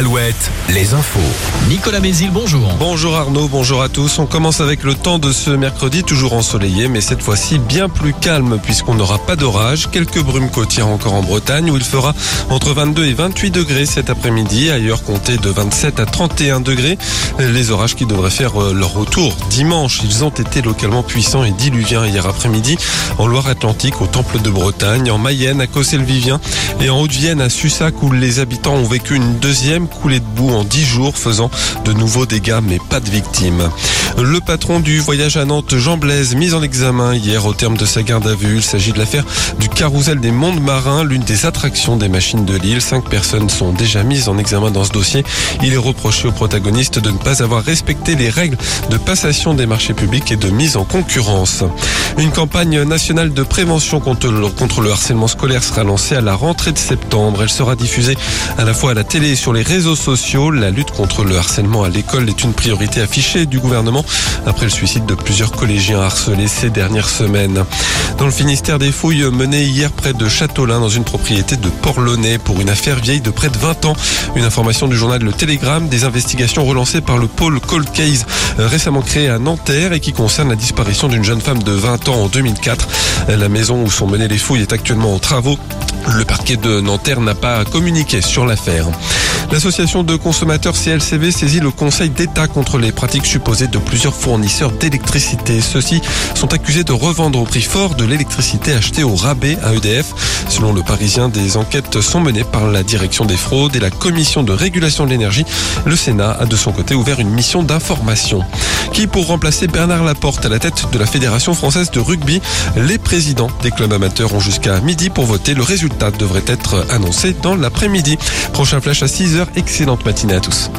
Alouette, les infos. Nicolas Mézil, bonjour. Bonjour Arnaud, bonjour à tous. On commence avec le temps de ce mercredi, toujours ensoleillé, mais cette fois-ci bien plus calme puisqu'on n'aura pas d'orage. Quelques brumes côtières encore en Bretagne où il fera entre 22 et 28 degrés cet après-midi. Ailleurs, comptez de 27 à 31 degrés. Les orages qui devraient faire euh, leur retour dimanche. Ils ont été localement puissants et diluviens hier après-midi en Loire-Atlantique, au Temple de Bretagne, en Mayenne, à Cossel-Vivien et en Haute-Vienne, à Sussac où les habitants ont vécu une deuxième coulée de boue en 10 jours, faisant de nouveaux dégâts mais pas de victimes. Le patron du voyage à Nantes, Jean Blaise, mis en examen hier au terme de sa garde à vue. Il s'agit de l'affaire du carrousel des mondes marins, l'une des attractions des machines de l'île. Cinq personnes sont déjà mises en examen dans ce dossier. Il est reproché aux protagonistes de ne pas avoir respecté les règles de passation des marchés publics et de mise en concurrence. Une campagne nationale de prévention contre le, contre le harcèlement scolaire sera lancée à la rentrée de septembre. Elle sera diffusée à la fois à la télé et sur les réseaux sociaux. La lutte contre le harcèlement à l'école est une priorité affichée du gouvernement après le suicide de plusieurs collégiens harcelés ces dernières semaines. Dans le Finistère des fouilles menées hier près de Châteaulin dans une propriété de Port-Launay pour une affaire vieille de près de 20 ans. Une information du journal Le Télégramme, des investigations relancées par le pôle Cold Case récemment créé à Nanterre et qui concerne la disparition d'une jeune femme de 20 ans en 2004. La maison où sont menées les fouilles est actuellement en travaux. Le parquet de Nanterre n'a pas communiqué sur l'affaire. L'association de consommateurs CLCV saisit le Conseil d'État contre les pratiques supposées de plusieurs fournisseurs d'électricité. Ceux-ci sont accusés de revendre au prix fort de l'électricité achetée au rabais à EDF. Selon le Parisien, des enquêtes sont menées par la direction des fraudes et la commission de régulation de l'énergie. Le Sénat a de son côté ouvert une mission d'information qui pour remplacer Bernard Laporte à la tête de la Fédération française de rugby. Les présidents des clubs amateurs ont jusqu'à midi pour voter. Le résultat devrait être annoncé dans l'après-midi. Prochain flash à 6h. Excellente matinée à tous.